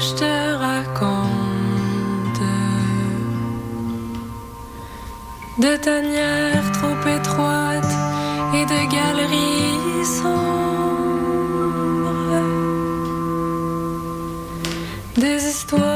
je te raconte. De tanières trop étroites et de galeries sombres. Des histoires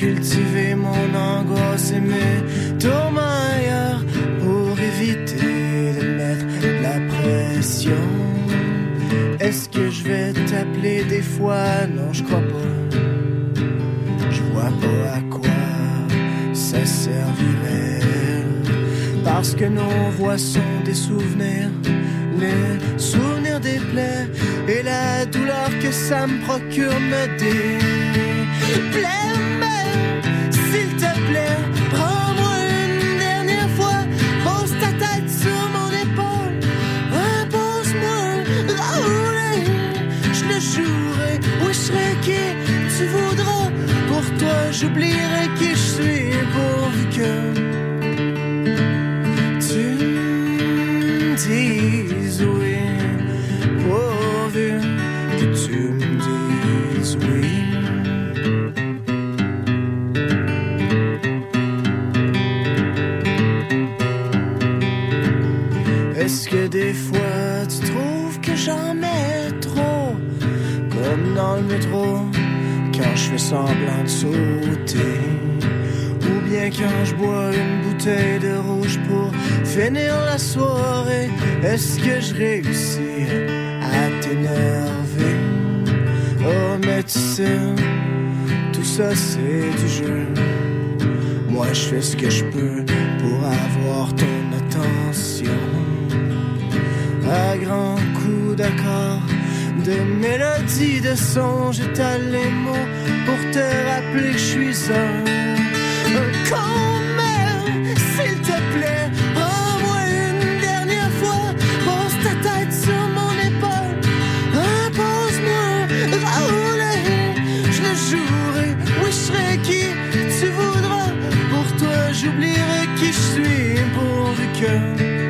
cultiver mon angoisse et mes tourments ailleurs pour éviter de mettre la pression. Est-ce que je vais t'appeler des fois? Non, je crois pas. Je vois pas à quoi ça servirait. Parce que nos voix sont des souvenirs, les souvenirs des plaies et la douleur que ça me procure me déplaît. J'oublierai qui je suis pourvu que tu me dises oui, pourvu que tu me dises oui. Est-ce que des fois tu trouves que j'en mets trop, comme dans le métro, quand je fais semblant de sauter? Ou bien quand je bois une bouteille de rouge pour finir la soirée, est-ce que je réussis à t'énerver? Oh, mais tu sais, tout ça c'est du jeu. Moi je fais ce que je peux pour avoir ton attention. À grands coups d'accords, de mélodies, de sons, j'étale les mots pour te rappeler que je suis un Comment, s'il te plaît, prends-moi une dernière fois, pose ta tête sur mon épaule, repose-moi, Raoul, je le jouerai, oui, je serai qui tu voudras, pour toi j'oublierai qui je suis, pourvu que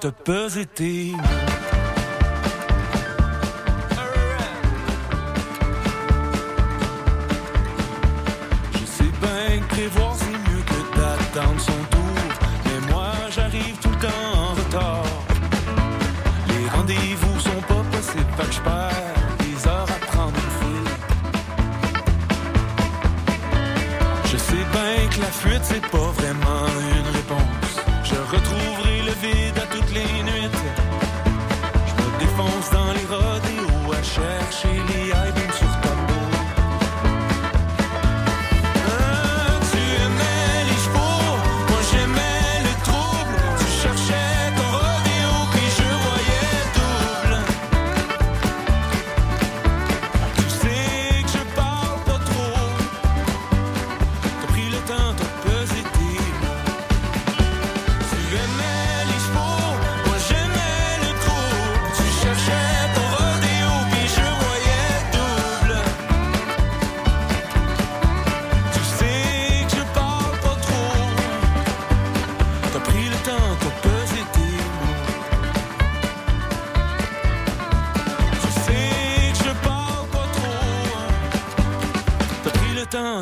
te peser Je sais bien que prévoir c'est mieux que d'attendre son tour. Mais moi j'arrive tout le temps en retard. Les rendez-vous sont pas possibles, fait que je perds des heures à prendre une file. Je sais bien que la fuite c'est pas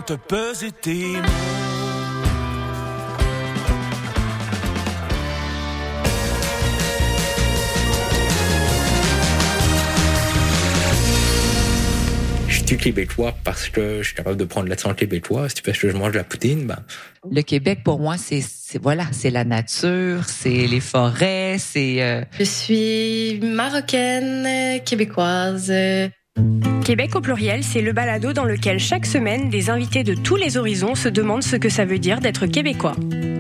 tes mots. Je suis québécois parce que je suis capable de prendre l'accent québécois. Si parce que je mange de la poutine, ben, Le Québec, pour moi, c'est c'est- voilà, c'est la nature, c'est les forêts, c'est euh, Je suis marocaine, québécoise. Québec au pluriel, c'est le balado dans lequel chaque semaine, des invités de tous les horizons se demandent ce que ça veut dire d'être québécois.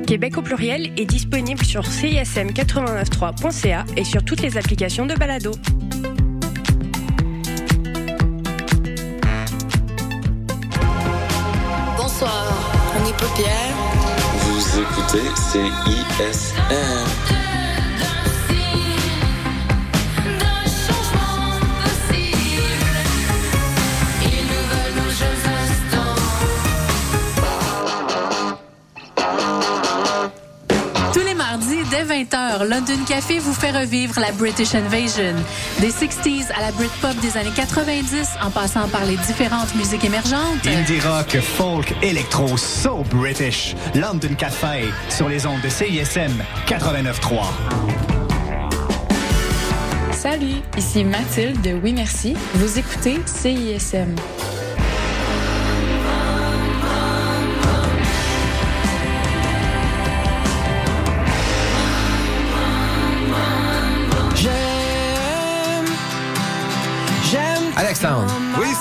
Québec au pluriel est disponible sur cism893.ca et sur toutes les applications de balado. Bonsoir, on est Paupière. Vous écoutez CISM. 20h, London Café vous fait revivre la British Invasion. Des 60s à la Britpop des années 90, en passant par les différentes musiques émergentes. Indie rock, folk, électro, so British. London Café sur les ondes de CISM 89.3. Salut, ici Mathilde de Oui Merci. Vous écoutez CISM.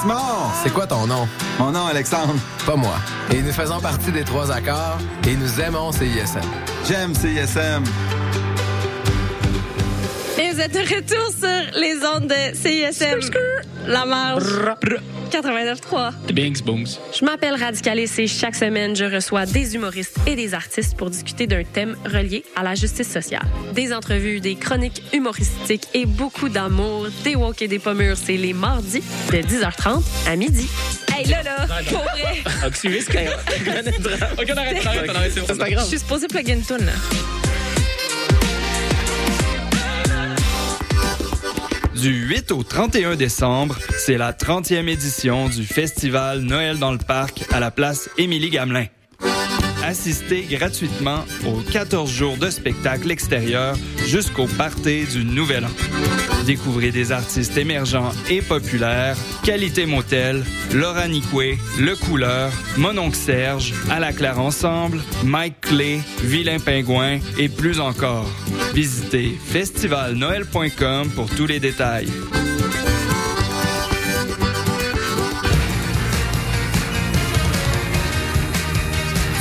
Simon. c'est quoi ton nom? Mon nom, Alexandre. Pas moi. Et nous faisons partie des trois accords et nous aimons CISM. J'aime CISM. Et vous êtes de retour sur les ondes de CISM. La marge. 89.3. Bings, booms. Je m'appelle Radicalis et chaque semaine, je reçois des humoristes et des artistes pour discuter d'un thème relié à la justice sociale. Des entrevues, des chroniques humoristiques et beaucoup d'amour, des walk et des pommures. C'est les mardis de 10h30 à midi. Hey, là, là, pour vrai. Ok, on arrête, on arrête, on arrête, c'est pas Je grave. suis supposée plug une tune, là. Du 8 au 31 décembre, c'est la 30e édition du festival Noël dans le parc à la place Émilie Gamelin. Assistez gratuitement aux 14 jours de spectacle extérieur jusqu'au party du Nouvel An. Découvrez des artistes émergents et populaires, Qualité Motel, Laura Nicoué, Le Couleur, Mononcle Serge, À la Claire Ensemble, Mike Clay, Vilain Pingouin et plus encore. Visitez festivalnoël.com pour tous les détails.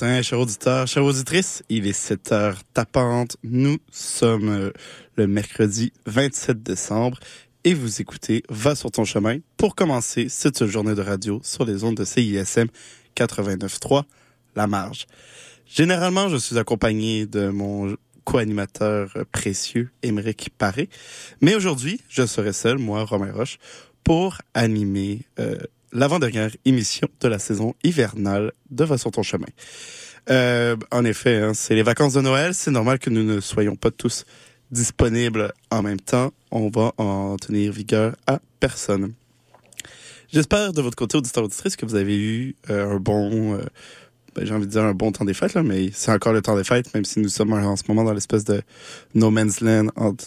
Chers auditeurs, chères auditrices. Il est 7 heures tapantes. Nous sommes euh, le mercredi 27 décembre et vous écoutez Va sur ton chemin pour commencer cette journée de radio sur les ondes de CISM 89.3, La Marge. Généralement, je suis accompagné de mon co-animateur précieux, Émeric Paré. Mais aujourd'hui, je serai seul, moi, Romain Roche, pour animer euh, l'avant-dernière émission de la saison hivernale de Va sur ton chemin. Euh, en effet, hein, c'est les vacances de Noël. C'est normal que nous ne soyons pas tous disponibles en même temps. On va en tenir vigueur à personne. J'espère de votre côté, auditeur auditrice, que vous avez eu euh, un bon, euh, ben, j'ai envie de dire un bon temps des fêtes, là, mais c'est encore le temps des fêtes, même si nous sommes en ce moment dans l'espèce de no man's land entre